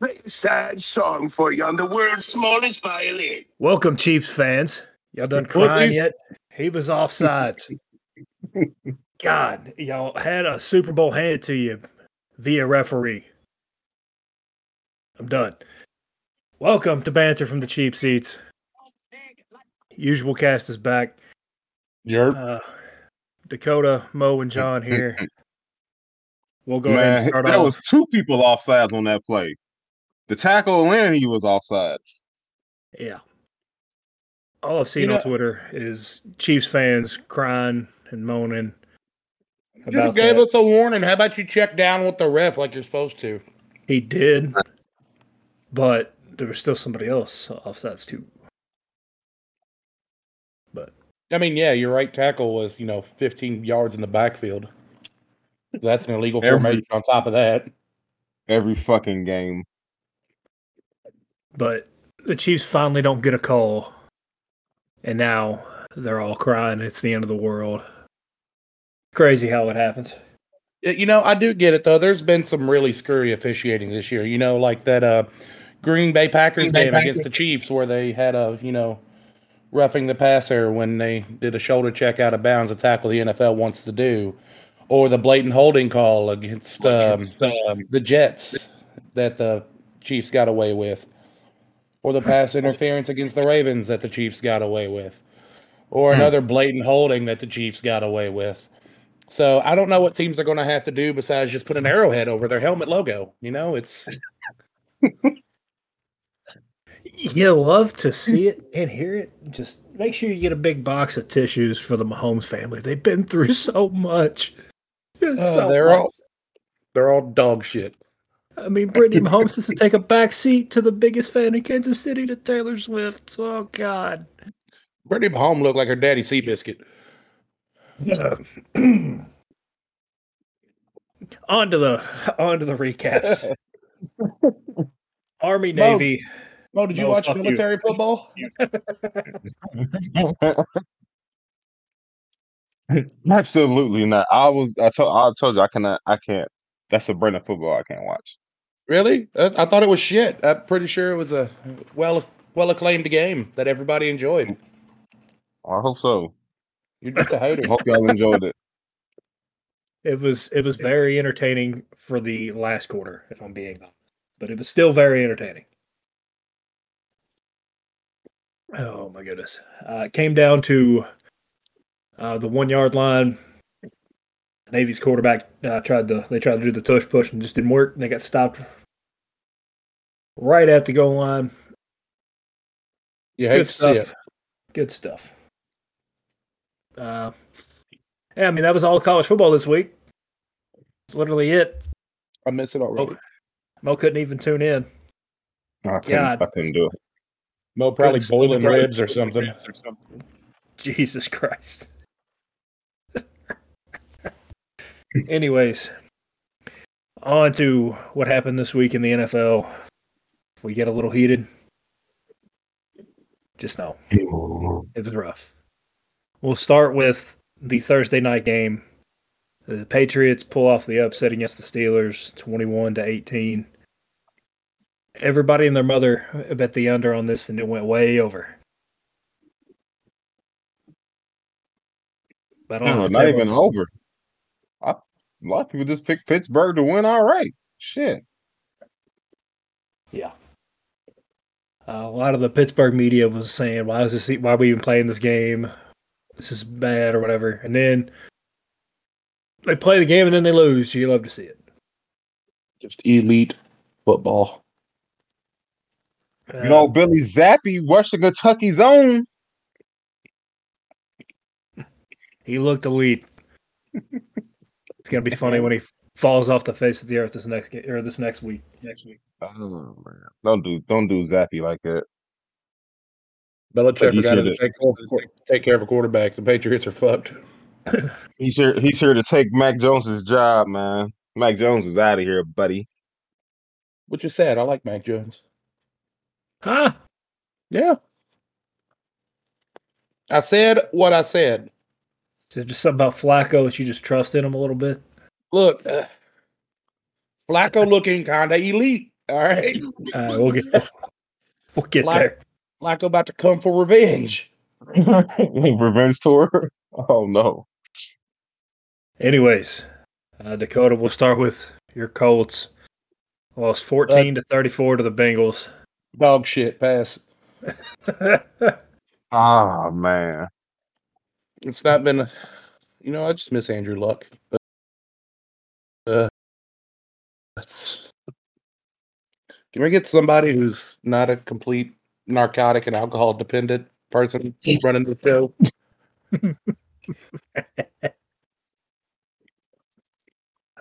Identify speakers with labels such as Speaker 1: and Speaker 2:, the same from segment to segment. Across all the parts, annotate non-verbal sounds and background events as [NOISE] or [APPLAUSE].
Speaker 1: play a sad song for you on the world's smallest violin.
Speaker 2: Welcome, Chiefs fans. Y'all done crying yet? He was offsides. [LAUGHS] God, y'all had a Super Bowl handed to you via referee. I'm done. Welcome to Banter from the Cheap Seats. Usual cast is back.
Speaker 3: Yerp.
Speaker 2: Uh, Dakota, Moe, and John here. [LAUGHS] We'll go ahead and start
Speaker 3: there
Speaker 2: off.
Speaker 3: was two people offsides on that play. The tackle and he was offsides.
Speaker 2: Yeah. All I've seen
Speaker 4: You
Speaker 2: on Twitter is Chiefs fans crying and moaning
Speaker 4: You gave
Speaker 2: that.
Speaker 4: us a warning. How about you check down with the ref like you're supposed to?
Speaker 2: He did, but there was still somebody else offsides too. But
Speaker 4: I mean, yeah, your right tackle was, you know, 15 yards in the backfield. That's an illegal
Speaker 3: Every-
Speaker 4: formation on top of that.
Speaker 3: Every fucking game.
Speaker 2: But the Chiefs finally don't get a call, and now they're all crying. It's the end of the world. Crazy how it happens.
Speaker 4: You know, I do get it though. There's been some really scurry officiating this year. You know, like that uh Green Bay Packers
Speaker 1: Green Bay
Speaker 4: game against the Chiefs where they had a, you know, roughing the passer when they did a shoulder check out of bounds, a tackle the NFL wants to do, or the blatant holding call against um, the Jets that the Chiefs got away with, or the pass interference against the Ravens that the Chiefs got away with, or
Speaker 3: Hmm.
Speaker 4: another blatant holding that the Chiefs got away with. So I don't know what teams are going to have to do besides just put an arrowhead over their helmet logo. You know, it's [LAUGHS]
Speaker 2: You love to see it and hear it. Just make sure you get a big box of tissues for the Mahomes family. They've been through [LAUGHS] so much.
Speaker 4: Uh,
Speaker 2: so
Speaker 4: they're
Speaker 2: much.
Speaker 4: all they're all dog shit.
Speaker 2: I mean, Brittany [LAUGHS] Mahomes has to take a back seat to the biggest fan in Kansas City, to Taylor Swift. Oh God.
Speaker 4: Brittany Mahomes looked like her daddy Seabiscuit. [CLEARS THROAT]
Speaker 2: on to the on to the recaps. [LAUGHS] Army,
Speaker 4: Moe,
Speaker 2: Navy.
Speaker 4: Oh, did you
Speaker 2: No,
Speaker 4: watch
Speaker 2: fuck you.
Speaker 4: military football? [LAUGHS]
Speaker 3: Absolutely not. I was I told I told you I cannot I can't that's a brand of football I can't watch.
Speaker 4: Really? I, I thought it was shit. I'm pretty sure it was a well well acclaimed game that everybody enjoyed.
Speaker 3: I hope so.
Speaker 4: You're just a [LAUGHS] hater.
Speaker 3: Hope y'all enjoyed it.
Speaker 2: It was it was very entertaining for the last quarter, if I'm being honest. But it was still very entertaining. Oh my goodness. Uh, it came down to uh, the one yard line. Navy's quarterback uh, tried to they tried to do the tush push and just didn't work. and They got stopped right at the goal line.
Speaker 4: You hate
Speaker 2: Good
Speaker 4: to see
Speaker 2: stuff.
Speaker 4: it.
Speaker 2: Good stuff. Uh, yeah, I mean that was all college football this week. It's literally it.
Speaker 4: I miss it already.
Speaker 2: Moe couldn't even tune in.
Speaker 3: I couldn't,
Speaker 2: God.
Speaker 3: I couldn't do it.
Speaker 4: Moe probably
Speaker 2: Good
Speaker 4: boiling
Speaker 2: stuff.
Speaker 4: ribs or something. [LAUGHS]
Speaker 2: Jesus Christ. [LAUGHS] Anyways, on to what happened this week in the NFL. We get a little heated. Just know it was rough. We'll start with the Thursday night game. The Patriots pull off the upset against the Steelers, twenty-one to eighteen. Everybody and their mother bet the under on this, and it went way over. But I don't know
Speaker 3: No, not even over. I, a lot of people just picked Pittsburgh to win. All right, shit.
Speaker 2: Yeah. Uh, a lot of the Pittsburgh media was saying, "Why is this? Why are we even playing this game? This is bad or whatever." And then they play the game and then they lose. You love to see it.
Speaker 4: Just elite football.
Speaker 2: Uh,
Speaker 3: You know, Bailey Zappe, Western Kentucky's own.
Speaker 2: he looked elite. it's gonna be funny when he falls off the face of the earth this next or this next week. Next week.
Speaker 3: Oh, man. Don't do don't do Zappe like that.
Speaker 4: Belichick
Speaker 3: He
Speaker 4: forgot to take, care of- take care of a quarterback. The Patriots are fucked. [LAUGHS]
Speaker 3: He's here. He's here to take Mac Jones's job, man. Mac Jones is out of here, buddy.
Speaker 4: Which is sad. I like Mac Jones.
Speaker 2: Huh?
Speaker 4: Yeah. I said what I said.
Speaker 2: Is it just something about Flacco that you just trust in him a little bit?
Speaker 4: Look, uh, Flacco looking kind of elite. All right. [LAUGHS]
Speaker 2: Uh, we'll get there. We'll get
Speaker 4: Like-
Speaker 2: there.
Speaker 4: Flacco about to come for revenge. [LAUGHS]
Speaker 3: Revenge tour. Oh no.
Speaker 2: Anyways, uh, Dakota, we'll start with your Colts. Lost 14 to 34 to the Bengals.
Speaker 4: Dog shit pass. [LAUGHS]
Speaker 3: Ah man.
Speaker 4: It's not been, you know, I just miss Andrew Luck. But, uh, that's. Can we get somebody who's not a complete narcotic and alcohol dependent person running the show? [LAUGHS]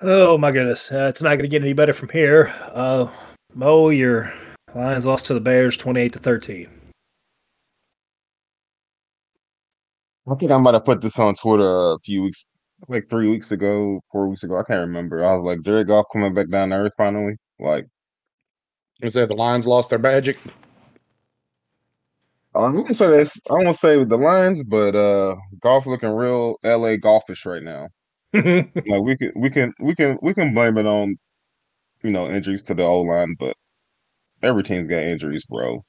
Speaker 2: oh my goodness, uh, it's not going to get any better from here. Uh, Mo, your Lions lost to the Bears 28 to 13.
Speaker 3: I think I might have put this on Twitter a few weeks, like three weeks ago, four weeks ago. I can't remember. I was like, Jared Goff coming back down to earth finally. Like,
Speaker 4: I said the Lions lost their magic.
Speaker 3: I'm gonna say this. I won't say with the Lions, but uh Goff looking real LA Goffish right now. [LAUGHS] Like we can we can we can we can blame it on you know injuries to the O line, but every team's got injuries, bro.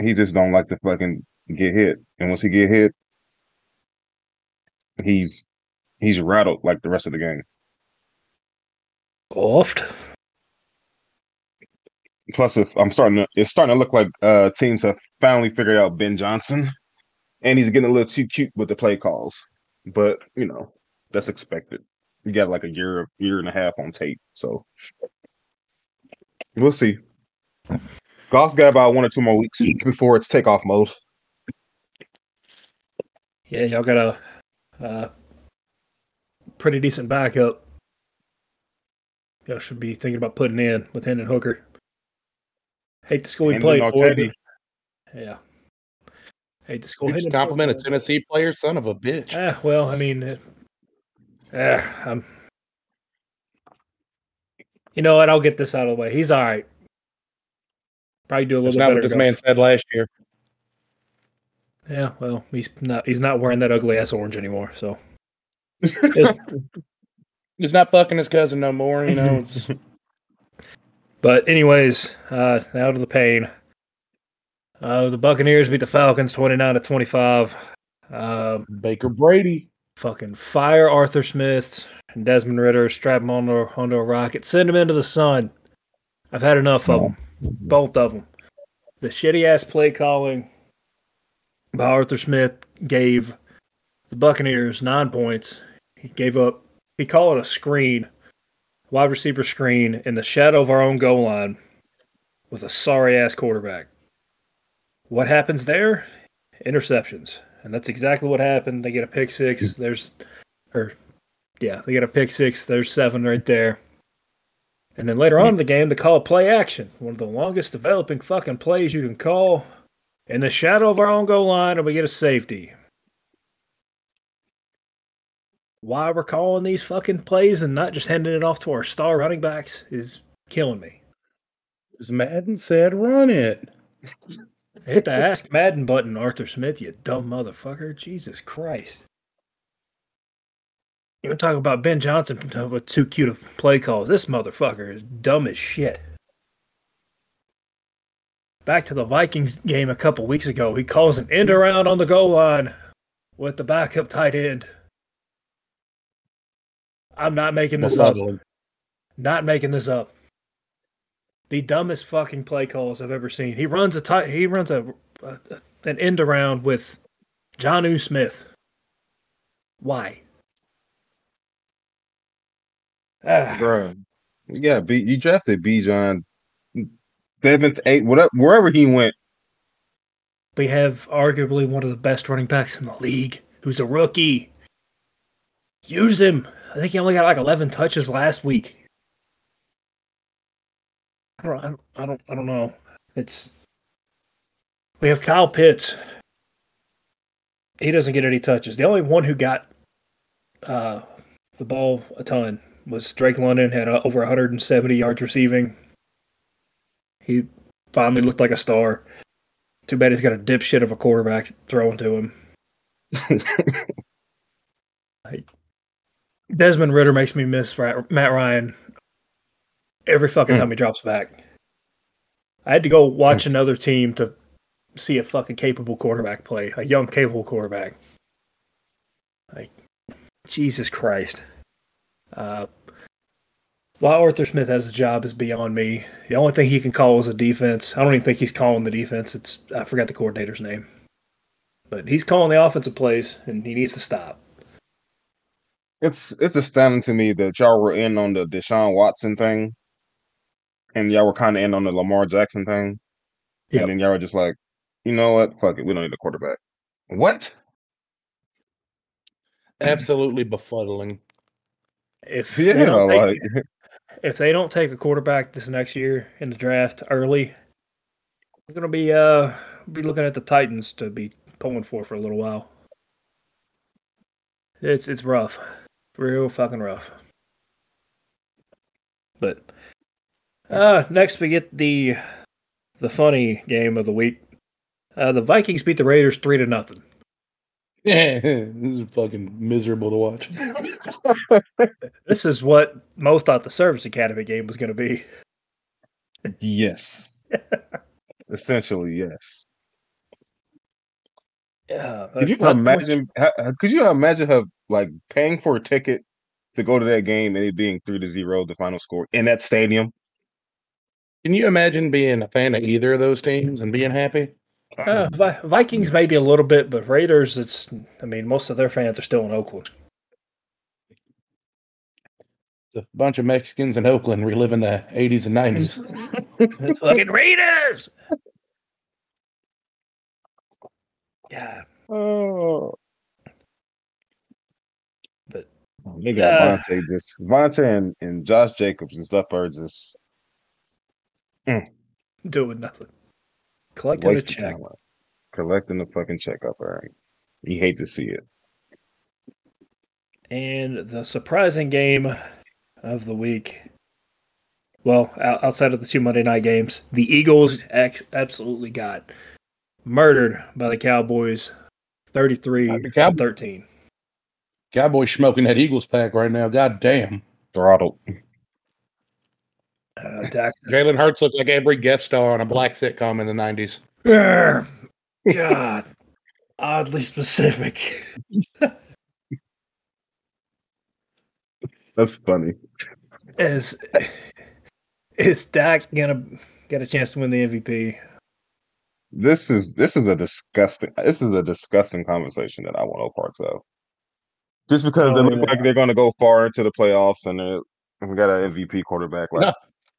Speaker 3: He just don't like to fucking get hit, and once he get hit, he's he's rattled like the rest of the game.
Speaker 2: Oft.
Speaker 3: Plus, if I'm starting to, it's starting to look like uh teams have finally figured out Ben Johnson, and he's getting a little too cute with the play calls. But you know that's expected. You got like a year, year and a half on tape, so we'll see. Goff's got about one or two more weeks before it's takeoff mode.
Speaker 2: Yeah, y'all got a uh, pretty decent backup. Y'all should be thinking about putting in with Hendon Hooker. Hate the school he played for. Yeah. Hate the school.
Speaker 4: You just
Speaker 2: Hendon
Speaker 4: compliment a Tennessee player, son of a bitch.
Speaker 2: Ah, well, I mean, uh, ah, I'm. You know what? I'll get this out of the way. He's all right. Probably do a
Speaker 4: That's
Speaker 2: little
Speaker 4: not
Speaker 2: better.
Speaker 4: what this
Speaker 2: Goff.
Speaker 4: man said last year.
Speaker 2: Yeah, well, he's not. He's not wearing that ugly ass orange anymore. So [LAUGHS]
Speaker 4: He's not fucking his cousin no more. You know, [LAUGHS] it's,
Speaker 2: But anyways, uh, out of the pain. Uh, the Buccaneers beat the Falcons twenty nine to twenty five. Um,
Speaker 4: Baker Brady.
Speaker 2: fucking fire Arthur Smith and Desmond Ridder, strap them onto, onto a rocket, send them into the sun. I've had enough of them, both of them. The shitty ass play calling by Arthur Smith gave the Buccaneers nine points. He gave up. He called it a screen, wide receiver screen in the shadow of our own goal line with a sorry ass quarterback. What happens there? Interceptions. And that's exactly what happened. They get a pick six. Hmm. There's, or, yeah, they get a pick six. There's seven right there. And then later on in the game, they call a play action. One of the longest developing fucking plays you can call in the shadow of our own goal line, and we get a safety. Why we're calling these fucking plays and not just handing it off to our star running backs is killing me.
Speaker 4: As Madden said, run it. [LAUGHS]
Speaker 2: Hit the Ask Madden button, Arthur Smith, you dumb motherfucker. Jesus Christ. You want to talk about Ben Johnson with too cute of play calls. This motherfucker is dumb as shit. Back to the Vikings game a couple weeks ago. He calls an end around on the goal line with the backup tight end. I'm not making this up. Not making this up. The dumbest fucking play calls I've ever seen. He runs a tight. He runs a, a an end around with Jonnu Smith. Why? Ah,
Speaker 3: Bro, yeah, B, you drafted Bijan seventh, eighth, whatever, wherever he went.
Speaker 2: we have arguably one of the best running backs in the league, who's a rookie. Use him. I think he only got like 11 touches last week. I don't, I don't, I don't, I don't know. It's we have Kyle Pitts. He doesn't get any touches. The only one who got uh, the ball a ton was Drake London. Had uh, over 170 yards receiving. He finally looked like a star. Too bad he's got a dipshit of a quarterback throwing to him. [LAUGHS] Desmond Ridder makes me miss Matt Ryan every fucking
Speaker 3: Mm.
Speaker 2: time he drops back. I had to go watch another team to see a fucking capable quarterback play, a young capable quarterback. Like Jesus Christ. Uh, why Arthur Smith has the job is beyond me. The only thing he can call is a defense. I don't even think he's calling the defense. It's I forgot the coordinator's name, but he's calling the offensive plays, and he needs to stop.
Speaker 3: It's it's astounding to me that y'all were in on the Deshaun Watson thing, and y'all were kind of in on the Lamar Jackson thing,
Speaker 2: Yep.
Speaker 3: and then y'all were just like, you know what, fuck it, we don't need a quarterback. What?
Speaker 4: Absolutely befuddling.
Speaker 2: If [LAUGHS]
Speaker 3: Yeah,
Speaker 2: they don't
Speaker 3: like
Speaker 2: take, [LAUGHS] if they don't take a quarterback this next year in the draft early, we're gonna be uh be looking at the Titans to be pulling for for a little while. It's it's rough, real fucking rough. But uh next we get the the funny game of the week. Uh, the Vikings beat the Raiders three to nothing.
Speaker 4: Yeah, [LAUGHS] this is fucking miserable to watch. [LAUGHS]
Speaker 2: This is what Moe thought the Service Academy game was going to be.
Speaker 3: yes, [LAUGHS] essentially yes.
Speaker 2: Yeah,
Speaker 3: Could you imagine? ha- ha- Could you imagine her like paying for a ticket to go to that game and it being three to zero, the final score in that stadium?
Speaker 4: Can you imagine being a fan of either of those teams and being happy?
Speaker 2: Uh, Vi- Vikings maybe a little bit, but Raiders, it's. I mean, most of their fans are still in Oakland.
Speaker 4: It's a bunch of Mexicans in Oakland reliving the 80s and 90s.
Speaker 2: It's [LAUGHS] fucking Raiders. Yeah,
Speaker 3: Oh,
Speaker 2: but
Speaker 3: they got
Speaker 2: Uh,
Speaker 3: Vontae just Vontae and, and Josh Jacobs and stuff are just
Speaker 2: doing nothing. Collecting a check.
Speaker 3: talent. Collecting the fucking check up, Aaron. You hate to see it.
Speaker 2: And the surprising game of the week. Well, outside of the two Monday night games, the Eagles absolutely got murdered by the Cowboys, thirty-three
Speaker 4: Uh,
Speaker 2: to
Speaker 4: Cow-
Speaker 2: thirteen.
Speaker 4: Cowboys smoking that Eagles pack right now. God damn.
Speaker 3: Throttled.
Speaker 2: Uh, Dak,
Speaker 4: Jalen Hurts looked like every guest star on a black sitcom in the 90s. [LAUGHS]
Speaker 2: God, oddly specific.
Speaker 3: That's funny.
Speaker 2: Is is Dak gonna get a chance to win the MVP?
Speaker 3: This is this is a disgusting this is a disgusting conversation that I want no parts of. Just because
Speaker 2: Oh,
Speaker 3: they look
Speaker 2: yeah.
Speaker 3: like they're going to go far into the playoffs and they're, we got an MVP quarterback. Like,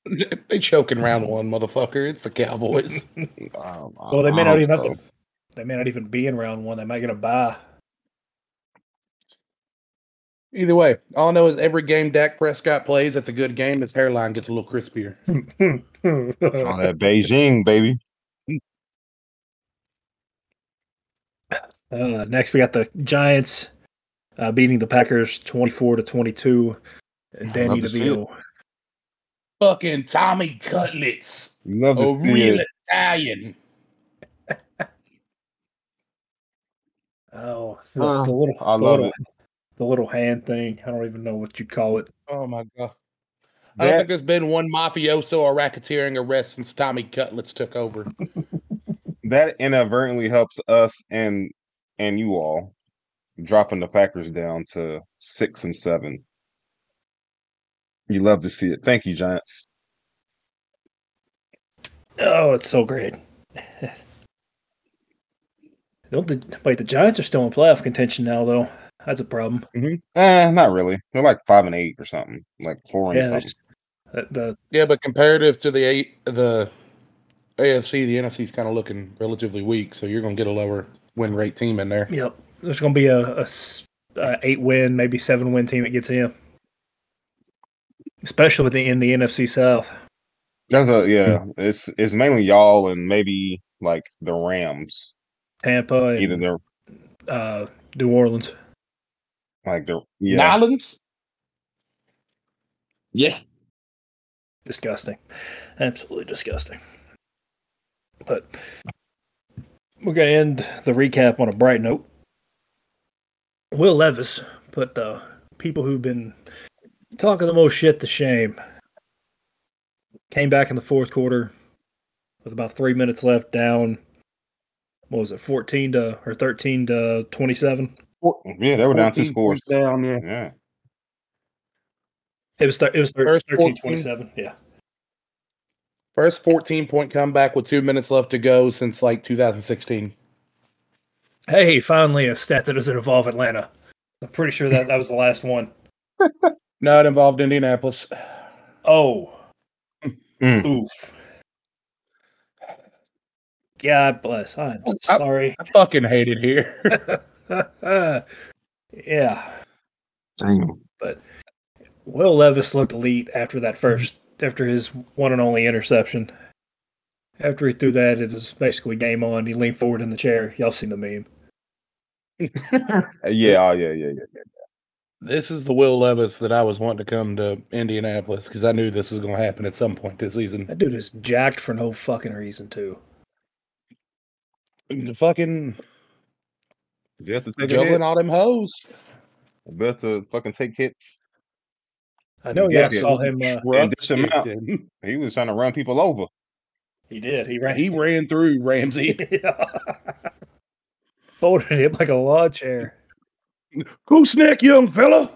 Speaker 3: [LAUGHS]
Speaker 4: They choking round one, motherfucker. It's the Cowboys. [LAUGHS]
Speaker 3: um, [LAUGHS]
Speaker 2: Well, they may not
Speaker 3: hope
Speaker 2: even have to. They may not even be in round one. They might get a bye.
Speaker 4: Either way, all I know is every game Dak Prescott plays, that's a good game. His hairline gets a little crispier.
Speaker 3: On that Beijing, baby.
Speaker 2: Uh, next, we got the Giants uh, beating the Packers twenty-four to twenty-two. And Danny
Speaker 3: love to.
Speaker 2: DeVito.
Speaker 4: Fucking Tommy Cutlets.
Speaker 3: Love to
Speaker 4: A real
Speaker 3: it.
Speaker 4: Italian.
Speaker 2: Oh, the,
Speaker 3: Uh,
Speaker 2: the little,
Speaker 3: I love
Speaker 2: little,
Speaker 3: it.
Speaker 2: the little hand thing. I don't even know what you call it.
Speaker 4: Oh my god. I don't think there's been one mafioso or racketeering arrest since Tommy Cutlets took over. [LAUGHS]
Speaker 3: that inadvertently helps us and and you all dropping the Packers down to six and seven. You love to see it. Thank you, Giants.
Speaker 2: Oh, it's so great. [LAUGHS] Don't the, wait, the Giants are still in playoff contention now, though. That's a problem.
Speaker 3: Mm-hmm. Eh, not really. They're like five and eight or something, like four and
Speaker 2: Yeah,
Speaker 3: something.
Speaker 2: there's- the, the
Speaker 4: Yeah, but comparative to the eight, the AFC, the NFC is kind of looking relatively weak. So you're going to get a lower win rate team in there.
Speaker 2: Yep. There's going to be a a eight win, maybe seven win team that gets in, especially with the in the NFC South.
Speaker 3: That's a yeah. It's it's mainly y'all and maybe like the Rams.
Speaker 2: Tampa
Speaker 3: Either
Speaker 2: and
Speaker 3: they're
Speaker 2: uh, New Orleans.
Speaker 3: like the yeah.
Speaker 4: Nolans?
Speaker 3: Yeah.
Speaker 2: Disgusting. Absolutely disgusting. But we're going to end the recap on a bright note. Will Levis put uh, people who've been talking the most shit to shame. Came back in the fourth quarter, with about three minutes left, down. What was it, fourteen to or thirteen to twenty-seven?
Speaker 3: Yeah, they were down two scores.
Speaker 4: Down, yeah.
Speaker 3: Yeah.
Speaker 2: It was thir- it was thir- 13
Speaker 4: 14.
Speaker 2: 27. Yeah.
Speaker 4: First 14 point comeback with two minutes left to go since like 2016.
Speaker 2: Hey, finally a stat that doesn't involve Atlanta. I'm pretty sure that that was the last one. [LAUGHS]
Speaker 4: No, it involved Indianapolis.
Speaker 2: Oh,
Speaker 3: Mm.
Speaker 2: oof. God bless. I'm
Speaker 4: I-
Speaker 2: sorry.
Speaker 4: I fucking hate it here. [LAUGHS]
Speaker 2: yeah.
Speaker 3: Damn.
Speaker 2: But Will Levis looked elite after that first, after his one and only interception. After he threw that, it was basically game on. He leaned forward in the chair. Y'all seen the meme. [LAUGHS]
Speaker 3: Yeah, oh, yeah, yeah, yeah.
Speaker 4: this is the Will Levis that I was wanting to come to Indianapolis because I knew this was going to happen at some point this season.
Speaker 2: That dude is jacked for no fucking reason, too.
Speaker 4: The Fucking
Speaker 3: You have to take a hit.
Speaker 4: juggling all them hoes.
Speaker 3: You have to fucking take hits.
Speaker 2: I know
Speaker 3: Yeah,
Speaker 2: y'all saw him. Uh,
Speaker 3: And dish him out.
Speaker 4: He
Speaker 3: He was trying to run people over.
Speaker 2: he did. He ran.
Speaker 4: he ran through Ramsey. [LAUGHS]
Speaker 2: Folded him like a lawn chair.
Speaker 4: Go snack, young fella.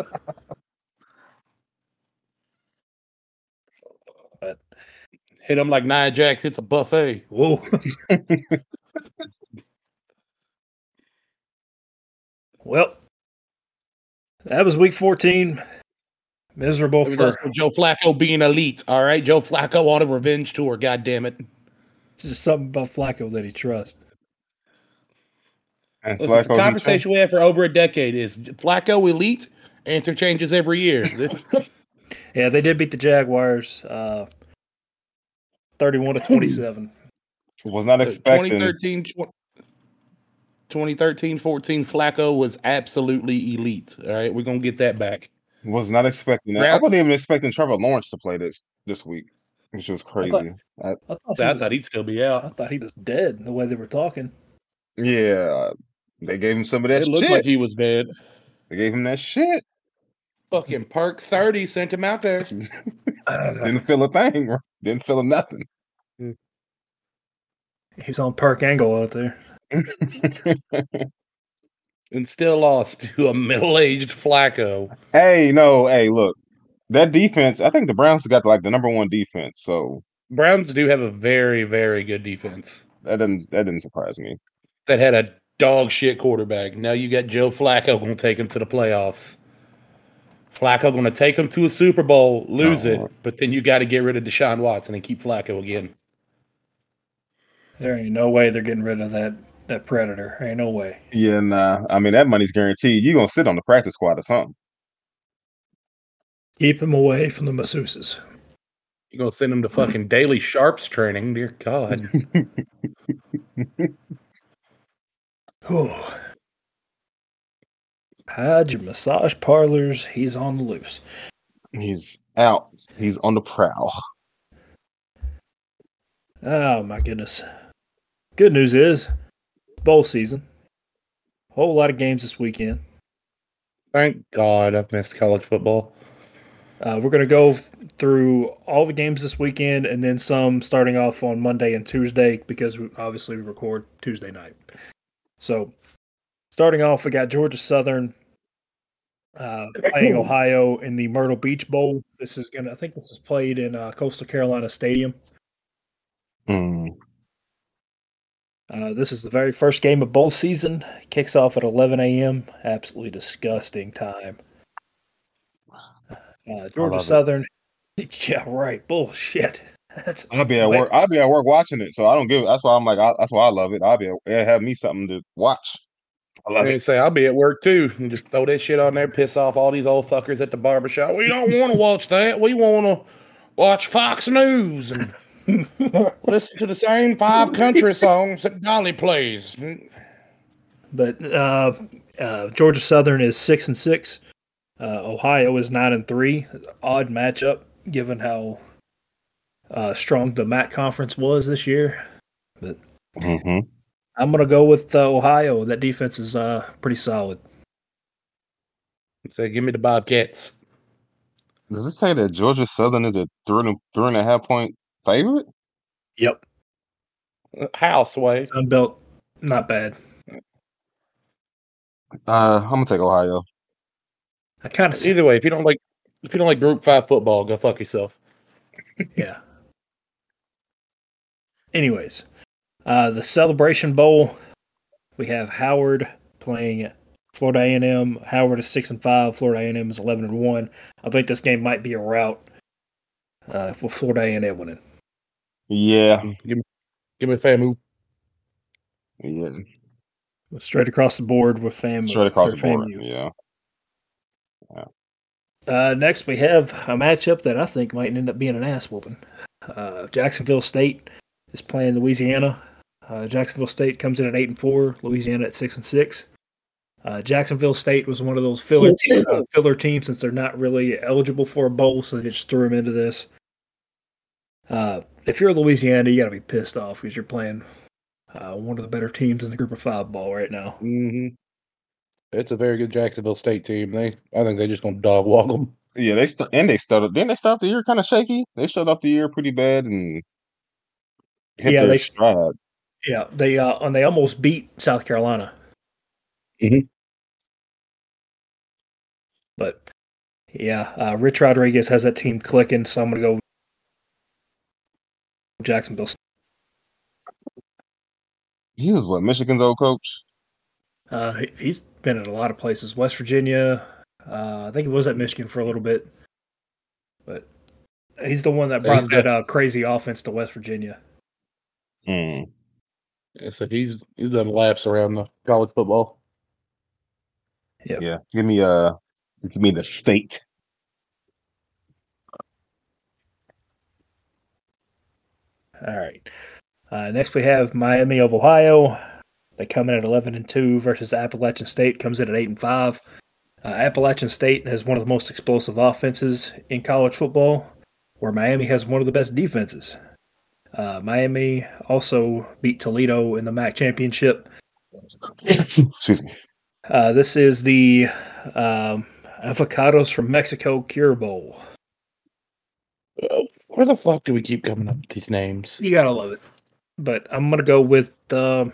Speaker 4: Hit him like Nia Jax hits a buffet.
Speaker 2: Whoa. [LAUGHS] well, that was week 14. Miserable
Speaker 4: It
Speaker 2: for
Speaker 4: Joe Flacco being elite. All right, Joe Flacco on a revenge tour. God damn it!
Speaker 2: just something about Flacco that he trusts.
Speaker 3: And
Speaker 4: Look, it's a
Speaker 3: Flacco, he
Speaker 4: conversation we have for over a decade. Is Flacco elite? Answer changes every year. [LAUGHS]
Speaker 2: Yeah, they did beat the Jaguars uh, 31 to 27. [CLEARS THROAT]
Speaker 3: was not expecting.
Speaker 4: 2013, 2013, 14, Flacco was absolutely elite. All right, we're gonna get that back.
Speaker 3: Was not expecting that. I wasn't even expecting Trevor Lawrence to play this this week, which was crazy.
Speaker 2: thought-
Speaker 3: I-
Speaker 2: I thought, he
Speaker 4: I
Speaker 2: was,
Speaker 4: thought he'd still be out.
Speaker 2: I thought he was dead the way they were talking.
Speaker 3: yeah, they gave him some of that
Speaker 4: It looked
Speaker 3: shit.
Speaker 4: like he was dead.
Speaker 3: they gave him that shit.
Speaker 4: Fucking Perk 30 sent him out there. [LAUGHS]
Speaker 3: Didn't feel a thing. bro. Didn't feel a nothing.
Speaker 2: He's on Perk Angle out there. [LAUGHS]
Speaker 4: and still lost [LAUGHS] to a middle-aged Flacco.
Speaker 3: hey, no, hey, look, that defense. I think the Browns got like the number one defense, so
Speaker 4: Browns do have a very, very good defense
Speaker 3: that didn't that didn't surprise me.
Speaker 4: that had a dog shit quarterback. Now you got Joe Flacco going to take him to the playoffs. Flacco going to take him to a Super Bowl, lose
Speaker 3: Oh.
Speaker 4: it, uh-huh. but then you got to get rid of Deshaun Watson and keep Flacco again.
Speaker 2: There ain't no way they're getting rid of that that predator. Ain't no way.
Speaker 3: Yeah, nah. I mean that money's guaranteed. You're gonna sit on the practice squad or something?
Speaker 2: Keep him away from the masseuses.
Speaker 4: You're going to send him to fucking daily sharps training. Dear God. [LAUGHS]
Speaker 2: Whew. Hide your massage parlors. He's on the loose.
Speaker 3: He's out. He's on the prowl.
Speaker 2: Oh my goodness. Good news is bowl season. Whole lot of games this weekend.
Speaker 4: Thank God I've missed college football.
Speaker 2: Uh, we're going to go f- through all the games this weekend and then some starting off on Monday and Tuesday because we, obviously we record Tuesday night. So, starting off, we got Georgia Southern uh, playing Ohio in the Myrtle Beach Bowl. This is going to, I think this is played in uh, Coastal Carolina Stadium.
Speaker 3: Mm.
Speaker 2: Uh, this is the very first game of bowl season. Kicks off at 11 a.m. Absolutely disgusting time. Uh, Georgia
Speaker 3: love it.
Speaker 2: Southern. [LAUGHS] Yeah, right. Bullshit. [LAUGHS] That's
Speaker 3: I'll be at
Speaker 2: Wait.
Speaker 3: work. I'll be at work watching it. So I don't give. That's why I'm like. I, that's why I love it. I'll be. At, it have me something to watch. I love
Speaker 4: I
Speaker 3: it.
Speaker 4: say I'll be at work too and just throw that shit on there, piss off all these old fuckers at the barbershop. We don't want to watch that. We want to watch Fox News and listen to the same five country songs that Dolly plays.
Speaker 2: But uh, uh, Georgia Southern is six and six. Uh, Ohio is nine and three. Odd matchup given how uh, strong the MAC conference was this year.
Speaker 3: hmm
Speaker 2: I'm gonna go with uh, Ohio. That defense is uh, pretty solid.
Speaker 4: Say, give me the Bobcats.
Speaker 3: Does it say that Georgia Southern is a three and, three and a half point favorite?
Speaker 2: Yep.
Speaker 4: House way.
Speaker 2: Sun Belt, not bad.
Speaker 3: Uh, I'm gonna take Ohio.
Speaker 2: I kind of
Speaker 4: Either way, if you don't like if you don't like Group Five football, go fuck yourself. [LAUGHS]
Speaker 2: yeah. Anyways, uh, the Celebration Bowl, we have Howard playing Florida A&M. Howard is six and five. Florida A&M is eleven and one. I think this game might be a rout uh, with Florida A&M winning.
Speaker 3: Yeah,
Speaker 4: Give me, give me a FAMU.
Speaker 3: yeah,
Speaker 2: Straight across the board with FAM.
Speaker 3: straight across
Speaker 2: or
Speaker 3: the board.
Speaker 2: FAMU.
Speaker 3: Yeah,
Speaker 2: Uh, next, we have a matchup that I think might end up being an ass whooping. Uh, Jacksonville State is playing Louisiana. Uh, Jacksonville State comes in at eight and four. Louisiana at six and six. Uh, Jacksonville State was one of those filler [LAUGHS] uh, filler teams since they're not really eligible for a bowl, so they just threw them into this. If you're Louisiana, you got to be pissed off because you're playing uh, one of the better teams in the Group of Five ball right now.
Speaker 4: Mm-hmm. It's a very good Jacksonville State team. They, I think they're just gonna dog walk them.
Speaker 3: yeah. They st- and they started. Didn't they start the year kind of shaky? They started off the year pretty bad and hit
Speaker 2: Yeah,
Speaker 3: their
Speaker 2: they-
Speaker 3: stride.
Speaker 2: Yeah, they uh, and they almost beat South Carolina.
Speaker 4: Mhm.
Speaker 2: But yeah, uh, Rich Rodriguez has that team clicking, so I'm gonna go Jacksonville.
Speaker 3: He was what Michigan's old coach.
Speaker 2: Uh, he- he's been in a lot of places, West Virginia. Uh, I think he was at Michigan for a little bit, but he's the one that brought that uh, crazy offense to West Virginia.
Speaker 3: Hmm.
Speaker 4: Yeah, so he's he's done laps around the college football.
Speaker 2: Yep.
Speaker 3: Yeah, give me uh, give me the state.
Speaker 2: All right. Uh, next, we have Miami of Ohio. They come in at 11 and 2 versus Appalachian State, comes in at 8 and 5. Uh, Appalachian State has one of the most explosive offenses in college football, where Miami has one of the best defenses. Uh, Miami also beat Toledo in the MAC championship.
Speaker 3: Excuse me.
Speaker 2: Uh, this is the um, Avocados from Mexico Cure Bowl.
Speaker 4: Uh, Where the fuck do we keep coming up with these names?
Speaker 2: You gotta love it. But I'm gonna go with the.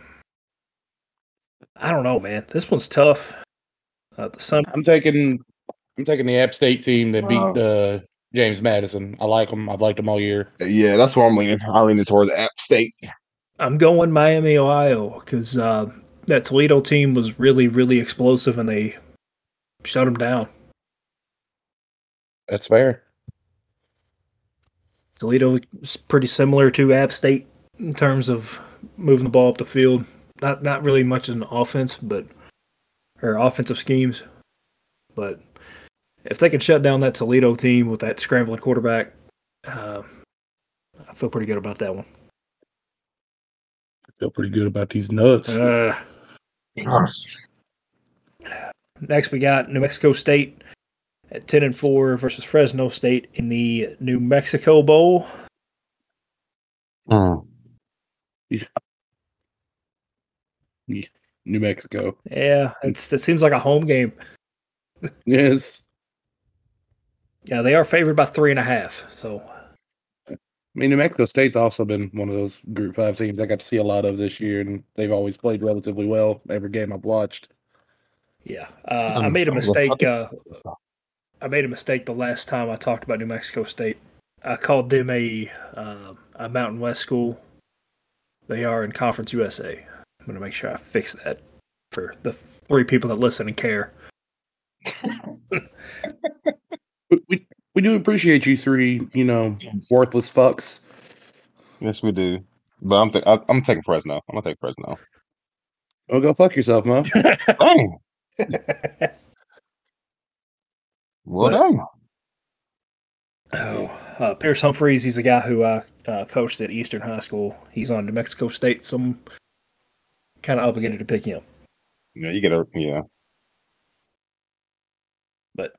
Speaker 2: I don't know, man. This one's tough. Uh, the Sun.
Speaker 4: I'm taking I'm taking the App State team that
Speaker 3: Wow.
Speaker 4: beat uh, James Madison. I like them. I've liked them all year.
Speaker 3: Yeah, that's where I'm leaning. I'm leaning towards App State.
Speaker 2: I'm going Miami, Ohio, because uh, that Toledo team was really, really explosive, and they shut them down.
Speaker 4: That's fair.
Speaker 2: Toledo is pretty similar to App State in terms of moving the ball up the field. Not not really much as an offense, but or offensive schemes. But if they can shut down that Toledo team with that scrambling quarterback, uh, I feel pretty good about that one.
Speaker 4: I feel pretty good about these nuts.
Speaker 2: Uh, next, we got New Mexico State at ten and four versus Fresno State in the New Mexico Bowl.
Speaker 3: Hmm.
Speaker 4: New Mexico.
Speaker 2: Yeah, it's it seems like a home game.
Speaker 4: Yes.
Speaker 2: Yeah, they are favored by three and a half. So
Speaker 4: I mean, New Mexico State's also been one of those Group Five teams I got to see a lot of this year, and they've always played relatively well every game I've watched.
Speaker 2: yeah, uh, I made a mistake. Uh, I made a mistake the last time I talked about New Mexico State. I called them a uh, a Mountain West school. They are in Conference USA. I'm gonna make sure I fix that for the three people that listen and care.
Speaker 4: We, we, we do appreciate you three, you know, worthless fucks.
Speaker 3: Yes, we do. But I'm th- I, I'm taking Fresno. I'm gonna take Fresno.
Speaker 4: Oh, go fuck yourself, Moe. [LAUGHS]
Speaker 3: Dang. [LAUGHS] Well,
Speaker 2: But-
Speaker 3: dang.
Speaker 2: Oh, uh, Pierce Humphreys, he's a guy who I uh, coached at Eastern High School. He's on New Mexico State, so I'm kind of obligated to pick him.
Speaker 3: Yeah, you get a yeah.
Speaker 2: But,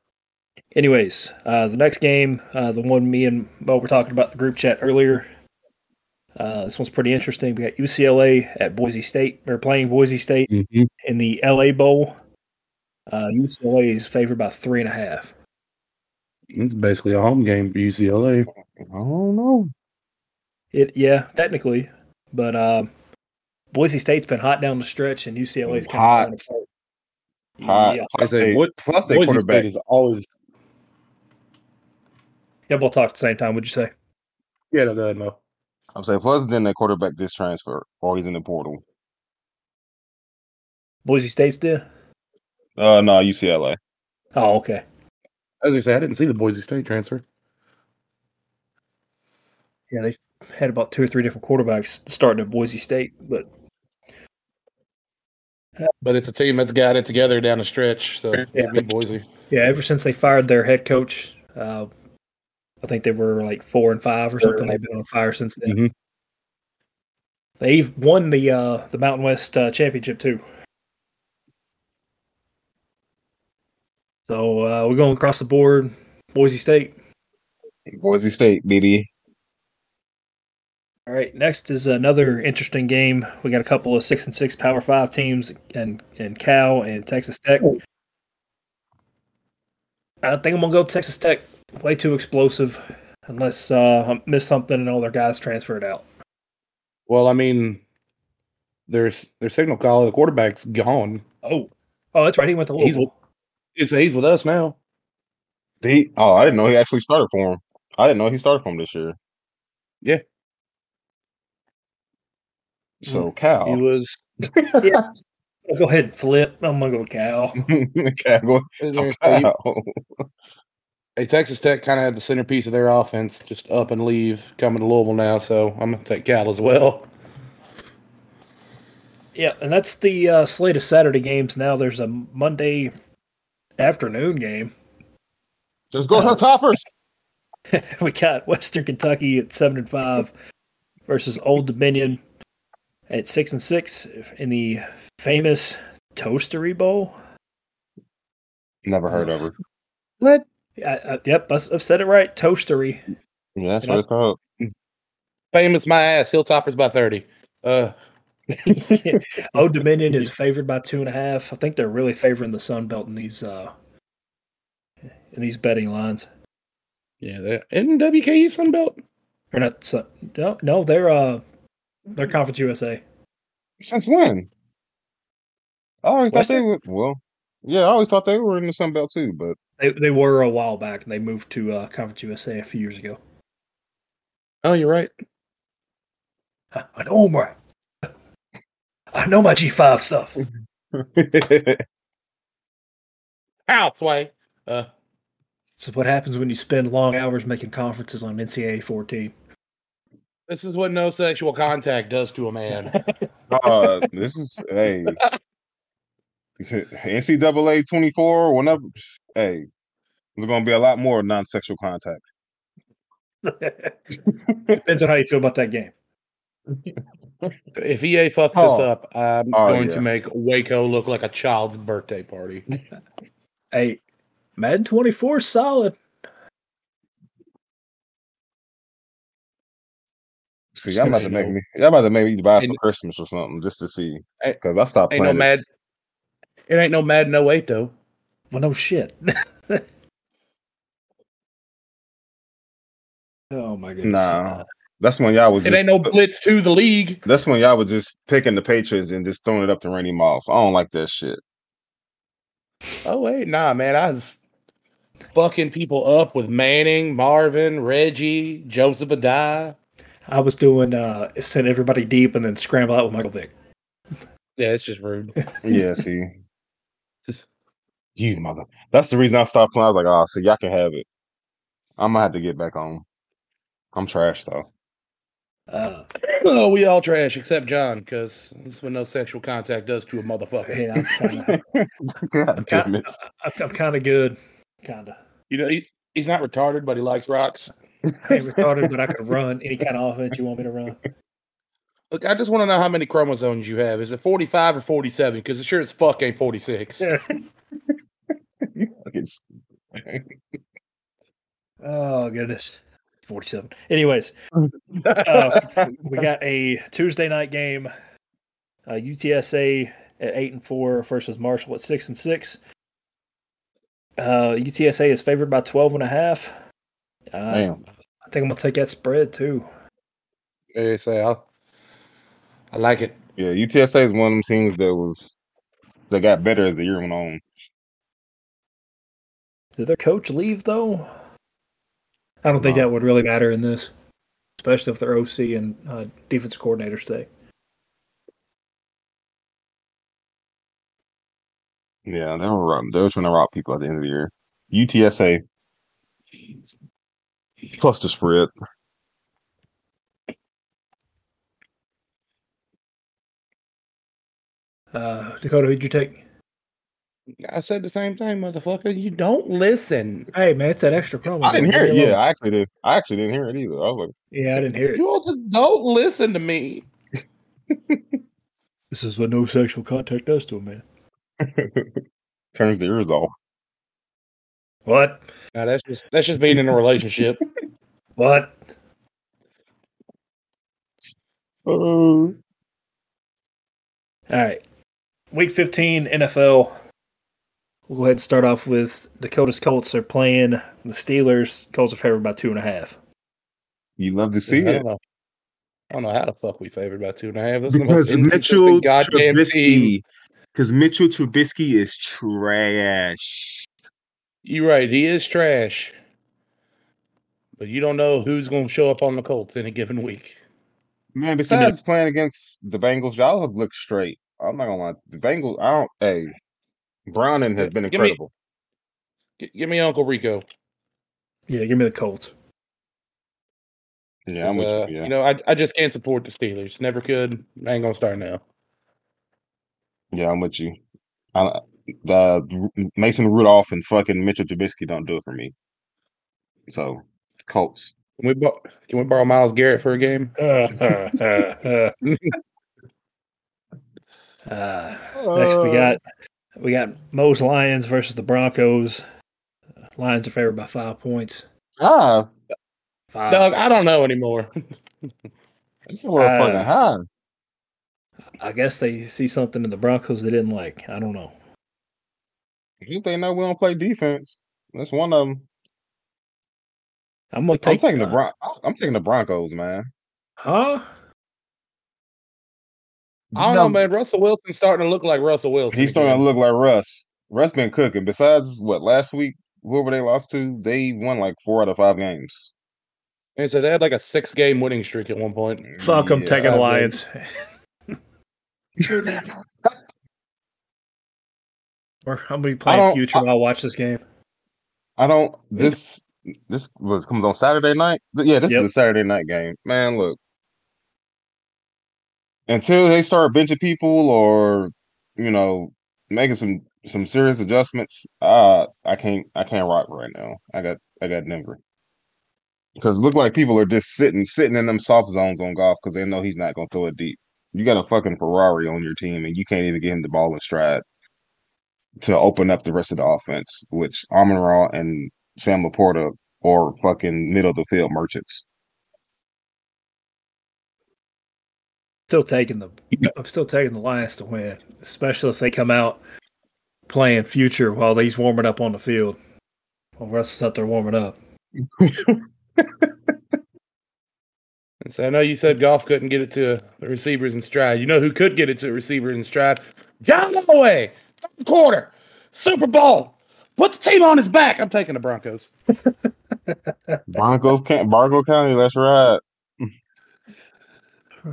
Speaker 2: anyways, uh, the next game, uh, the one me and Moe were talking about the group chat earlier. Uh, this one's pretty interesting. We got UCLA at Boise State. They're playing Boise State
Speaker 4: Mm-hmm.
Speaker 2: in the LA Bowl. Uh, UCLA is favored by three and a half.
Speaker 4: It's basically a home game for UCLA.
Speaker 3: I don't know.
Speaker 2: It yeah, technically, But um, Boise State's been hot down the stretch, and UCLA's kind
Speaker 3: Hot.
Speaker 2: of falling
Speaker 3: Hot.
Speaker 2: Yeah.
Speaker 3: Plus,
Speaker 4: I say,
Speaker 3: they,
Speaker 4: what-
Speaker 3: plus they
Speaker 4: Boise
Speaker 3: quarterback.
Speaker 4: State is always.
Speaker 2: Yeah, we'll talk at the same time. Would you say?
Speaker 4: Yeah, no, go ahead, Moe.
Speaker 3: I'm saying plus then their quarterback this transfer or he's in the portal.
Speaker 2: Boise State's did.
Speaker 3: Uh no, UCLA.
Speaker 2: Oh, okay.
Speaker 4: As I say, I didn't see the Boise State transfer.
Speaker 2: Yeah, they've had about two or three different quarterbacks starting at Boise State, but
Speaker 4: But it's a team that's got it together down the stretch. So give me Boise.
Speaker 2: yeah, ever since they fired their head coach, uh, I think they were like four and five or something. They've been on fire since then.
Speaker 4: Mhm.
Speaker 2: They've won the uh, the Mountain West uh, championship too. So uh, we're going across the board. Boise State.
Speaker 3: Boise State, baby.
Speaker 2: All right, next is another interesting game. We got a couple of six and six Power Five teams, and and Cal and Texas Tech. I think I'm gonna go Texas Tech. Way too explosive, unless uh, I miss something and all their guys transferred out.
Speaker 4: Well, I mean, there's their signal caller. The quarterback's gone.
Speaker 2: Oh, oh, that's right. He went to
Speaker 4: He's
Speaker 2: Louisville.
Speaker 4: It's he's with us now.
Speaker 3: He oh, I didn't know he actually started for him. I didn't know he started for him this year.
Speaker 4: Yeah.
Speaker 3: So Cal.
Speaker 4: He was. [LAUGHS] Yeah.
Speaker 2: Go ahead, flip. I'm gonna go Cal. [LAUGHS]
Speaker 3: Cal, go- so Cal.
Speaker 4: Hey, Texas Tech kind of had the centerpiece of their offense just up and leave coming to Louisville now, so I'm gonna take Cal as well.
Speaker 2: Yeah, and that's the uh, slate of Saturday games. Now there's a Monday afternoon game.
Speaker 3: Just go her toppers. [LAUGHS]
Speaker 2: we got Western Kentucky at seven and five versus Old Dominion at six and six in the famous Toastery Bowl.
Speaker 3: Never heard of her.
Speaker 4: What?
Speaker 2: I, I, yep, I, have said it right. Toastery.
Speaker 3: Yeah, that's
Speaker 2: You
Speaker 3: what
Speaker 2: know?
Speaker 3: it's called.
Speaker 4: Famous my ass. Hilltoppers by thirty. Uh, [LAUGHS]
Speaker 2: Old Dominion is favored by two and a half. I think they're really favoring the Sun Belt in these uh, in these betting lines.
Speaker 4: yeah, they're in WKU Sunbelt.
Speaker 2: Or not? Sun, no, no, they're uh, they're Conference USA.
Speaker 3: Since when? I always thought they were. Well, yeah, I always thought they were in the Sun Belt too. But
Speaker 2: They they were a while back, and they moved to uh, Conference USA a few years ago.
Speaker 4: Oh, you're right. [LAUGHS]
Speaker 2: I know my, I know my G five stuff. [LAUGHS]
Speaker 4: Out way. Uh,
Speaker 2: This is what happens when you spend long hours making conferences on NCAA 14.
Speaker 4: this is what no sexual contact does to a man. [LAUGHS]
Speaker 3: uh, this is hey, [LAUGHS] NCAA twenty four. Whenever, hey, there's gonna be a lot more non sexual contact.
Speaker 2: Depends on how you feel about that game.
Speaker 4: If EA fucks this
Speaker 3: Oh.
Speaker 4: up, I'm
Speaker 3: Oh,
Speaker 4: going
Speaker 3: yeah.
Speaker 4: to make Waco look like a child's birthday party. [LAUGHS]
Speaker 2: Hey, Madden 24 solid.
Speaker 3: See, y'all about to make me. Y'all about to make me buy it for Christmas or something just to see.
Speaker 4: Ain't-
Speaker 3: Because I stopped
Speaker 4: Ain't no
Speaker 3: it.
Speaker 4: mad. It ain't no Mad No Eight though.
Speaker 2: Well, no shit. [LAUGHS] oh my goodness.
Speaker 3: Nah, uh, that's when y'all was.
Speaker 4: It
Speaker 3: Just,
Speaker 4: ain't no Blitz to the league.
Speaker 3: That's when y'all was just picking the Patriots and just throwing it up to Randy Moss. I don't like that shit.
Speaker 4: Oh wait, nah, man. I was fucking people up with Manning, Marvin, Reggie, Joseph Addai.
Speaker 2: I was doing uh send everybody deep and then scramble out with Michael Vick.
Speaker 4: Yeah, it's just rude. [LAUGHS]
Speaker 3: Yeah, see,
Speaker 4: Just-
Speaker 3: you mother. That's the reason I stopped playing. I was like, oh, so y'all can have it. I'm gonna have to get back on. I'm trash though.
Speaker 2: Uh,
Speaker 4: oh, we all trash except John, because this is what no sexual contact does to a motherfucker.
Speaker 2: yeah, I'm kind of
Speaker 3: God damn
Speaker 2: kinda-
Speaker 3: it.
Speaker 2: I'm, I'm kind of good. Kind of.
Speaker 4: You know, he, he's not retarded, but he likes rocks.
Speaker 2: I ain't retarded, but I can run any kind of offense you want me to run.
Speaker 4: Look, I just want to know how many chromosomes you have. Is it 45 or 47? Because it sure as fuck ain't 46.
Speaker 3: It's- [LAUGHS]
Speaker 2: Oh goodness, forty-seven. Anyways, [LAUGHS] uh, we got a Tuesday night game. Uh, UTSA at eight and four versus Marshall at six and six. Uh, UTSA is favored by 12 and a half. Uh,
Speaker 3: Damn.
Speaker 2: I think I'm gonna take that spread too.
Speaker 4: They say I'll, I like it.
Speaker 3: Yeah, UTSA is one of them teams that was that got better as the year went on.
Speaker 2: Did their coach leave though? I don't think
Speaker 3: No.
Speaker 2: that would really matter in this, especially if their OC and uh, defensive coordinator stay.
Speaker 3: Yeah, they were they were trying to rob people at the end of the year. UTSA plus the spread.
Speaker 2: Uh, Dakota, who'd you take?
Speaker 4: I said the same thing, motherfucker. You don't listen.
Speaker 2: Hey man, it's that extra chromosome.
Speaker 3: I didn't hear it. Yeah. I actually did. I actually didn't hear it either. I was like,
Speaker 2: yeah, I didn't hear it.
Speaker 4: You all just don't listen to me. [LAUGHS]
Speaker 2: This is what no sexual contact does to a man. [LAUGHS]
Speaker 3: turns the ears off.
Speaker 2: What?
Speaker 4: Now that's just that's just being in a relationship. [LAUGHS]
Speaker 2: What?
Speaker 3: Oh,
Speaker 2: All right. Week 15 NFL. We'll go ahead and start off with Dakota's Colts are playing the Steelers. Colts are favored by two and a half.
Speaker 3: you love to see
Speaker 4: I
Speaker 3: it.
Speaker 4: don't know. I don't know how the fuck we favored by two and a half. That's
Speaker 3: Because Mitchell
Speaker 4: goddamn team.
Speaker 3: Trubisky. Because Mitchell Trubisky is trash.
Speaker 4: You're right. He is trash. But you don't know who's going to show up on the Colts in a given week.
Speaker 3: Man, besides playing against the Bengals, y'all have looked straight. I'm not gonna lie. The Bengals, I don't. Hey, Browning has been
Speaker 4: Give
Speaker 3: incredible.
Speaker 4: G- give me Uncle Rico.
Speaker 2: Yeah, give me the Colts.
Speaker 3: yeah, I'm with
Speaker 4: Uh,
Speaker 3: you. Yeah,
Speaker 4: You know, I, I just can't support the Steelers. Never could. I ain't going to start now.
Speaker 3: yeah, I'm with you. I, uh, Mason Rudolph and fucking Mitchell Trubisky don't do it for me. So, Colts.
Speaker 4: Can we, bo- can we borrow Myles Garrett for a game?
Speaker 2: Uh, uh, uh, uh. [LAUGHS] Uh, next, we got we got Moe's Lions versus the Broncos. Lions are favored by five points.
Speaker 3: ah,
Speaker 2: Five.
Speaker 4: Doug, I don't know anymore. [LAUGHS]
Speaker 3: that's a little
Speaker 2: Uh,
Speaker 3: fucking high.
Speaker 2: I guess they see something in the Broncos they didn't like. I don't know.
Speaker 3: I think they know we don't play defense. That's one of them.
Speaker 2: I'm gonna
Speaker 3: I'm
Speaker 2: take.
Speaker 3: taking the Bron- I'm taking the Broncos, man.
Speaker 2: Huh?
Speaker 4: I don't know, man. Russell Wilson's starting to look like Russell Wilson.
Speaker 3: He's starting
Speaker 4: again.
Speaker 3: to look like Russ. Russ been cooking. Besides what last week, whoever they lost to, they won like four out of five games.
Speaker 4: And so they had like a six game winning streak at one point.
Speaker 2: Fuck, I'm
Speaker 3: Yeah.
Speaker 2: taking the [LAUGHS]
Speaker 4: I
Speaker 2: Lions. Or I'm gonna be playing future
Speaker 3: I-
Speaker 2: while I watch this game.
Speaker 3: I don't. This this was comes on Saturday night. Yeah, this
Speaker 2: Yep.
Speaker 3: is a Saturday night game. Man, look. Until they start benching people or you know making some some serious adjustments, uh, I can't I can't rock right now. I got I got Denver because look like people are just sitting sitting in them soft zones on Goff because they know he's not to throw it deep. You got a fucking Ferrari on your team and you can't even get him the ball in stride to open up the rest of the offense, which Amon Ra and Sam LaPorta or fucking middle of the field merchants.
Speaker 2: Still taking the. I'm still taking the Lions to win, especially if they come out playing future while he's warming up on the field. While Russell's out there warming up. [LAUGHS]
Speaker 4: So I know you said Goff couldn't get it to the receivers in stride. You know who could get it to a receiver in stride? John Elway, third quarter, Super Bowl. Put the team on his back. I'm taking the Broncos. [LAUGHS]
Speaker 3: Broncos can't Bargo County, that's right.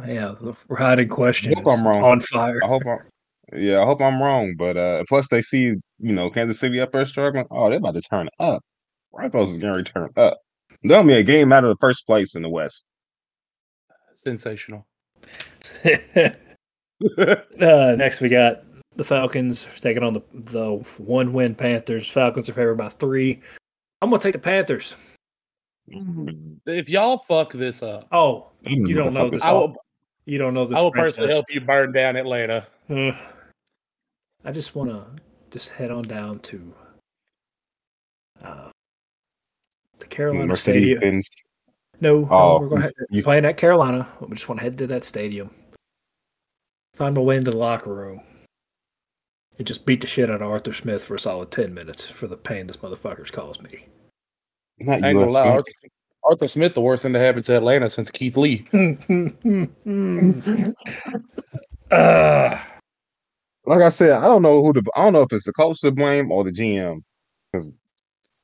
Speaker 2: Yeah, the riding question
Speaker 3: Hope I'm wrong.
Speaker 2: on fire.
Speaker 3: I hope I'm yeah, I hope I'm wrong. But uh plus they see, you know, Kansas City up there struggling. Oh, they're about to turn up. Broncos is gonna return up. They'll be a game out of the first place in the West.
Speaker 4: Sensational. [LAUGHS]
Speaker 2: uh, next, we got the Falcons taking on the the one win Panthers. Falcons are favored by three. I'm gonna take the Panthers.
Speaker 4: If y'all fuck this up,
Speaker 2: Oh,
Speaker 3: You
Speaker 2: You don't know this.
Speaker 4: I will,
Speaker 2: you don't know this.
Speaker 4: I will
Speaker 2: franchise.
Speaker 4: personally help you burn down Atlanta.
Speaker 2: Uh, [SIGHS] I just want to just head on down to uh, the Carolina
Speaker 3: Mercedes
Speaker 2: Stadium.
Speaker 3: Benz.
Speaker 2: No,
Speaker 3: Oh,
Speaker 2: no, we're going to
Speaker 3: you-
Speaker 2: playing at Carolina. We just want to head to that stadium, find my way into the locker room, and just beat the shit out of Arthur Smith for a solid ten minutes for the pain this motherfucker's caused me.
Speaker 3: Not
Speaker 4: I ain't gonna
Speaker 3: US
Speaker 4: lie, Arthur, Arthur Smith, the worst thing to happen to Atlanta since Keith Lee. [LAUGHS]
Speaker 2: Uh,
Speaker 3: Like I said, I don't know who the I don't know if it's the coach to blame or the GM because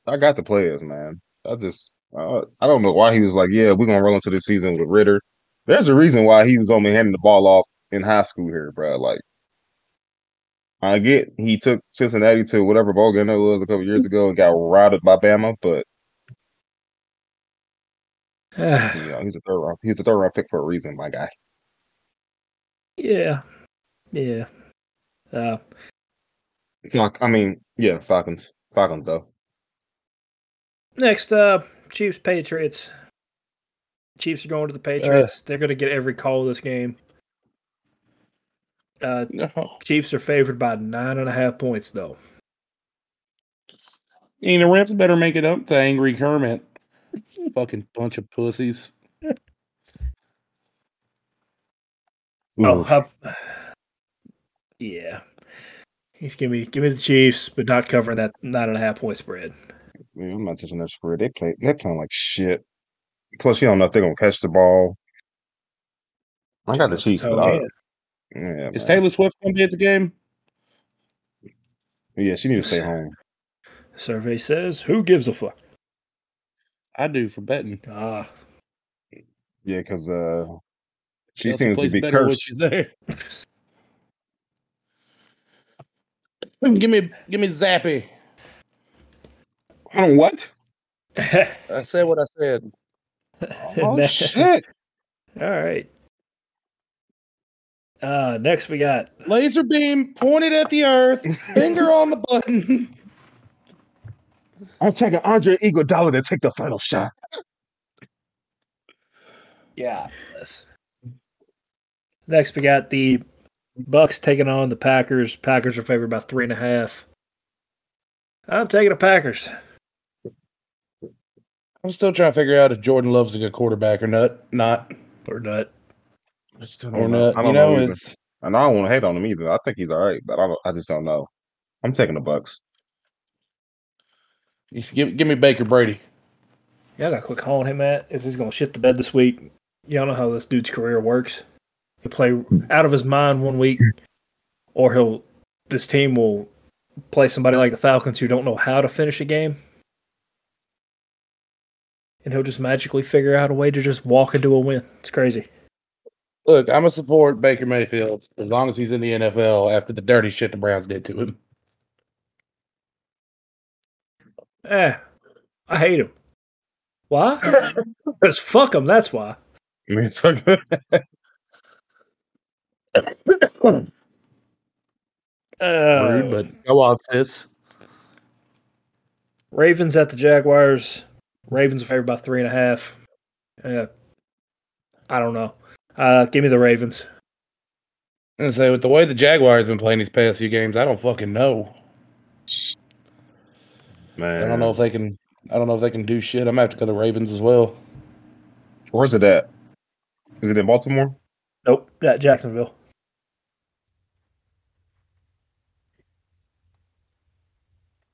Speaker 3: I got the players, man. I just uh, I don't know why he was like, yeah, we're gonna roll into the season with Ridder. There's a reason why he was only handing the ball off in high school here, bro. Like, I get he took Cincinnati to whatever bowl game that was a couple years ago and got routed by Bama, but [SIGHS] you know, he's a third round he's a third round pick for a reason, my guy.
Speaker 2: yeah, yeah. Uh,
Speaker 3: It's not, I mean, yeah, Falcons, Falcons though.
Speaker 2: next, uh, Chiefs Patriots. Chiefs are going to the Patriots. They're going to get every call of this game. Uh,
Speaker 4: No.
Speaker 2: Chiefs are favored by nine and a half points, though.
Speaker 4: And the Rams better make it up to Angry Kermit. [LAUGHS] Fucking bunch of pussies.
Speaker 2: Oh,
Speaker 3: Oof.
Speaker 2: how, yeah. Give me, give me the Chiefs, but not covering that nine and a half point spread.
Speaker 3: Yeah, I'm not touching that spread. They play they're playing like shit. Plus, you don't know if they're gonna catch the ball. I got the
Speaker 2: That's
Speaker 3: Chiefs,
Speaker 2: how
Speaker 3: but I,
Speaker 2: it is.
Speaker 3: yeah,
Speaker 4: Is
Speaker 3: man.
Speaker 4: Taylor Swift gonna be at the game?
Speaker 3: yeah, she needs to stay home.
Speaker 2: Survey says, "Who gives a fuck?"
Speaker 4: I do for betting.
Speaker 2: Ah,
Speaker 3: Yeah, because uh, she
Speaker 4: Chelsea
Speaker 3: seems to be cursed.
Speaker 4: she's there. [LAUGHS] give me, give me Zappe.
Speaker 3: I don't what? [LAUGHS]
Speaker 4: I said what I said.
Speaker 3: Oh [LAUGHS] shit!
Speaker 2: All right. Uh, next we got
Speaker 4: Laser beam pointed at the earth, finger on the button.
Speaker 3: I'm taking Andre Iguodala to take the final shot.
Speaker 2: yeah. Next we got the Bucs taking on the Packers. Packers are favored by three and a half. I'm taking the Packers.
Speaker 4: I'm still trying to figure out if Jordan Love's a good quarterback or not. Not
Speaker 2: Or not.
Speaker 3: I still don't know.
Speaker 4: not.
Speaker 3: I don't
Speaker 4: know,
Speaker 3: know. either.
Speaker 4: it's
Speaker 3: and I don't want to hate on him either. I think he's all right, but I. I just don't know. I'm taking the Bucs.
Speaker 4: Give, give me Baker Brady.
Speaker 2: Yeah, I got to quit calling him that. Is he's going to shit the bed this week? Y'all know how this dude's career works. He'll play out of his mind one week, or he'll this team will play somebody like the Falcons who don't know how to finish a game, and he'll just magically figure out a way to just walk into a win. It's crazy.
Speaker 4: Look, I'm gonna support Baker Mayfield as long as he's in the NFL after the dirty shit the Browns did to him.
Speaker 2: Eh, I hate him. Why? [LAUGHS] Because fuck him. That's why.
Speaker 3: I mean, it's okay. [COUGHS]
Speaker 2: Uh,
Speaker 4: Rude, but go off this.
Speaker 2: Ravens at the Jaguars. Ravens are favored by three and a half. Uh, I don't know. Uh, give me the Ravens.
Speaker 4: And say with the way the Jaguars been playing these past few games, I don't fucking know.
Speaker 3: Man,
Speaker 4: I don't know if they can. I don't know if they can do shit. I'm gonna have to go the Ravens as well.
Speaker 3: Where's it at? Is it in Baltimore?
Speaker 2: Nope, at Jacksonville.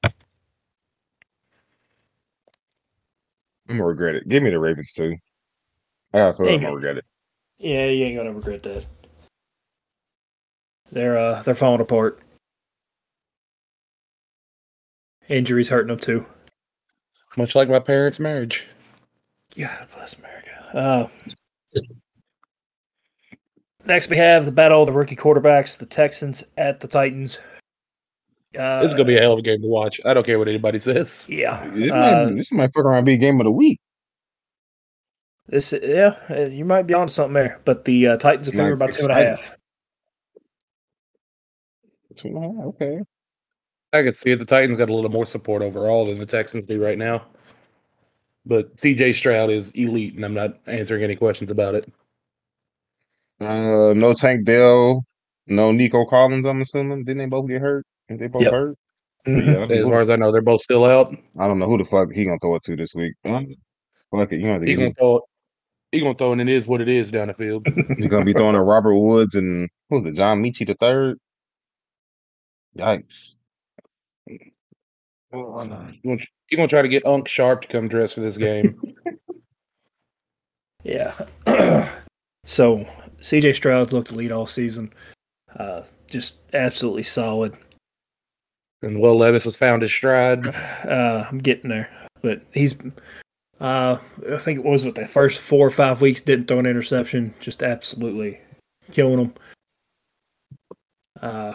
Speaker 3: I'm gonna regret it. Give me the Ravens too. I gotta feel like I'm gonna regret it.
Speaker 2: Yeah, you ain't gonna regret that. They're uh they're falling apart. Injuries hurting them too.
Speaker 4: Much like my parents' marriage.
Speaker 2: God bless America. Uh, next, we have the battle of the rookie quarterbacks: the Texans at the Titans. Uh,
Speaker 4: This is gonna be a hell of a game to watch. I don't care what anybody says.
Speaker 2: yeah. Uh,
Speaker 3: this might fuck around and be game of the week.
Speaker 2: This, yeah, uh, you might be on something there, but the uh, Titans are
Speaker 3: Might
Speaker 2: favored by
Speaker 3: be
Speaker 2: two and a
Speaker 3: exciting.
Speaker 2: half.
Speaker 3: Two and a half, Okay.
Speaker 4: I could see it. The Titans got a little more support overall than the Texans do right now. But CJ Stroud is elite, and I'm not answering any questions about it.
Speaker 3: Uh, no Tank Dell, no Nico Collins. I'm assuming didn't they both get hurt? Didn't they both
Speaker 2: Yep.
Speaker 3: hurt?
Speaker 2: Mhm.
Speaker 3: Yeah,
Speaker 4: As far as I know, they're both still out.
Speaker 3: I don't know who the fuck he gonna throw it to this week. Um, Fuck it, you know
Speaker 4: He gonna throw it. He gonna throw it, and it is what it is down the field. [LAUGHS]
Speaker 3: he's gonna be throwing to Robert Woods and who's it? John Metchie the third. Yikes!
Speaker 4: You're gonna, you gonna try to get Unc Sharp to come dress for this game. [LAUGHS]
Speaker 2: Yeah. [CLEARS THROAT] so CJ Stroud's looked elite all season. Uh, just absolutely solid.
Speaker 4: And Will Levis has found his stride.
Speaker 2: Uh, I'm getting there, but he's. Uh, I think it was with the first four or five weeks didn't throw an interception, just absolutely killing them. Uh,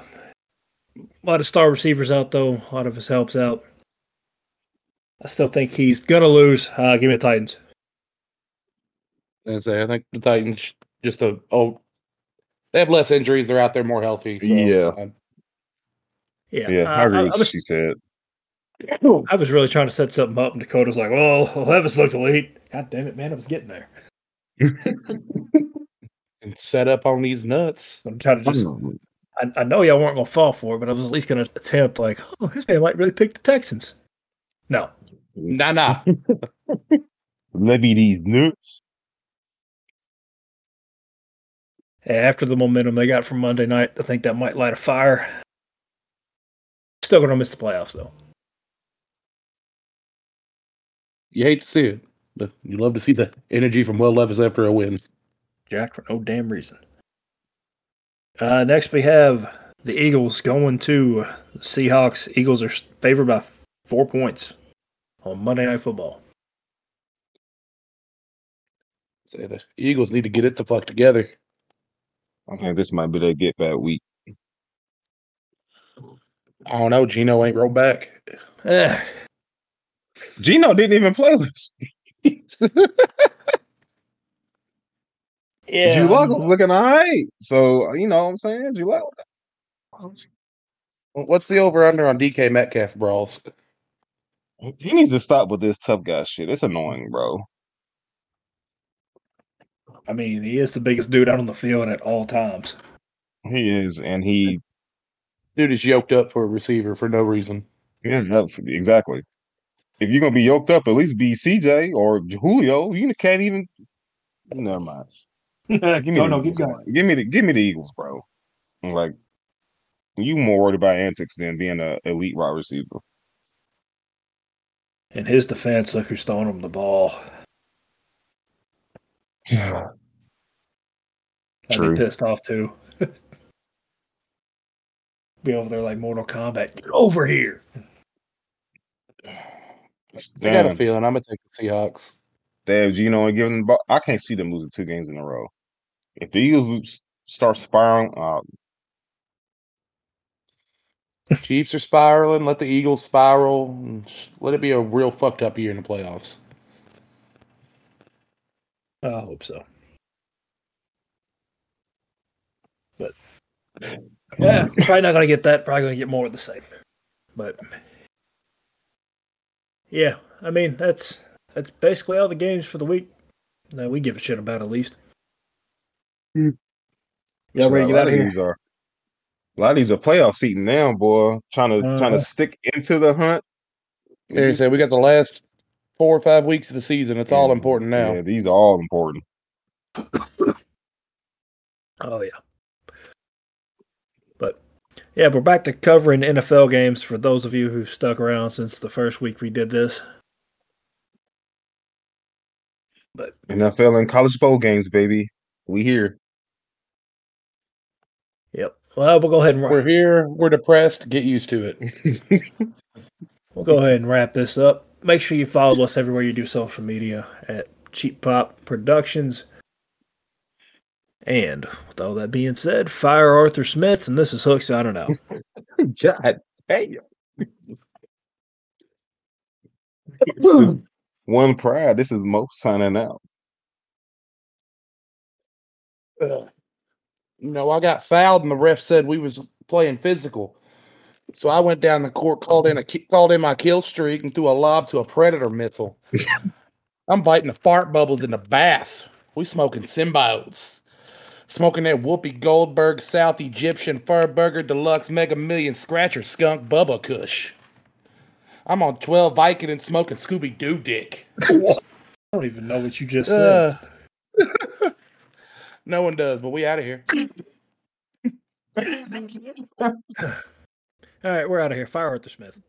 Speaker 2: a lot of star receivers out though. A lot of his helps out. I still think he's gonna lose. Uh, give me the Titans.
Speaker 4: And say I think the Titans just a oh they have less injuries. They're out there more healthy. So,
Speaker 3: Yeah.
Speaker 4: uh,
Speaker 2: Yeah,
Speaker 3: Yeah,
Speaker 2: uh,
Speaker 3: I agree
Speaker 2: I,
Speaker 3: with
Speaker 2: I
Speaker 3: what
Speaker 2: was
Speaker 3: she said.
Speaker 2: I was really trying to set something up, and Dakota's like, "Oh, Levis looked elite." God damn it, man! I was getting there. [LAUGHS]
Speaker 4: and set up on these nuts.
Speaker 2: I'm trying to just. I, I know y'all weren't gonna fall for it, but I was at least gonna attempt. Like, oh, this man might really pick the Texans. No,
Speaker 4: Nah, nah. [LAUGHS]
Speaker 3: Levy these nuts.
Speaker 2: Hey, after the momentum they got from Monday night, I think that might light a fire. Still gonna miss the playoffs though.
Speaker 4: You hate to see it, but you love to see the energy from Will Levis after a win.
Speaker 2: Jack for no damn reason. Uh, next we have the Eagles going to the Seahawks. Eagles are favored by four points on Monday Night Football.
Speaker 4: Say the Eagles need to get it the fuck together.
Speaker 3: I think this might be their get back week.
Speaker 4: I don't know. Geno ain't rolled back.
Speaker 2: Eh,
Speaker 3: Geno didn't even play this. [LAUGHS]
Speaker 2: yeah,
Speaker 3: Drew Lock was looking all right. So, uh, you know what I'm saying? Drew Lock.
Speaker 4: What's the over under on DK Metcalf brawls?
Speaker 3: He needs to stop with this tough guy shit. It's annoying, bro.
Speaker 2: I mean, he is the biggest dude out on the field at all times.
Speaker 3: He is, and he,
Speaker 4: Dude is yoked up for a receiver for no reason.
Speaker 3: yeah, that's- exactly. If you're gonna be yoked up, at least be CJ or Julio. You can't even. Never mind. [LAUGHS] Give me
Speaker 2: no,
Speaker 3: the
Speaker 2: no,
Speaker 3: Eagles,
Speaker 2: keep going.
Speaker 3: Give me the give me the Eagles, bro. Like you more worried about antics than being a elite wide receiver.
Speaker 2: In his defense, look who's throwing him the ball.
Speaker 3: Yeah.
Speaker 2: I'd
Speaker 3: True.
Speaker 2: be pissed off too. [LAUGHS] be over there like Mortal Kombat. Get over here.
Speaker 4: I got a feeling I'm gonna take the Seahawks.
Speaker 3: They you know, and giving the. I can't see them losing two games in a row. If the Eagles start spiraling, uh,
Speaker 4: Chiefs are spiraling. Let the Eagles spiral. Let it be a real fucked up year in the playoffs.
Speaker 2: I hope so. But yeah, probably not gonna get that. Probably gonna get more of the same. But yeah, I mean that's that's basically all the games for the week. that we give a shit about at least. Y'all
Speaker 3: shit,
Speaker 2: ready to get out of
Speaker 3: of
Speaker 2: here?
Speaker 3: these are a lot of these are playoff seating now, boy. Trying to trying
Speaker 2: Uh-huh.
Speaker 3: to stick into the hunt.
Speaker 4: Like I said, we got the last four or five weeks of the season. It's all important now.
Speaker 3: Yeah, these are all important. [COUGHS]
Speaker 2: Oh yeah. But yeah, we're back to covering NFL games for those of you who stuck around since the first week we did this. But
Speaker 3: NFL and college bowl games, baby. We here.
Speaker 2: yep. Well, we'll go ahead and
Speaker 4: We're here. We're depressed. Get used to it. [LAUGHS]
Speaker 2: we'll go ahead and wrap this up. Make sure you follow us everywhere you do social media at Cheap Pop Productions. And with all that being said, fire Arthur Smith, and this is Hook signing out. [LAUGHS]
Speaker 3: God damn. This is one pride. This is Moe signing out.
Speaker 4: You know, I got fouled, and the ref said we was playing physical. So I went down the court, called in a called in my kill streak, and threw a lob to a predator missile. [LAUGHS] I'm biting the fart bubbles in the bath. We smoking symbiotes. Smoking that Whoopi Goldberg South Egyptian Fur Burger Deluxe Mega Million Scratcher Skunk Bubba Kush. I'm on 12 Viking and smoking Scooby Doo dick. [LAUGHS]
Speaker 2: I don't even know what you just said.
Speaker 4: Uh, [LAUGHS] no one does, but we out of here. [LAUGHS]
Speaker 2: All right, we're out of here. Fire Arthur Smith.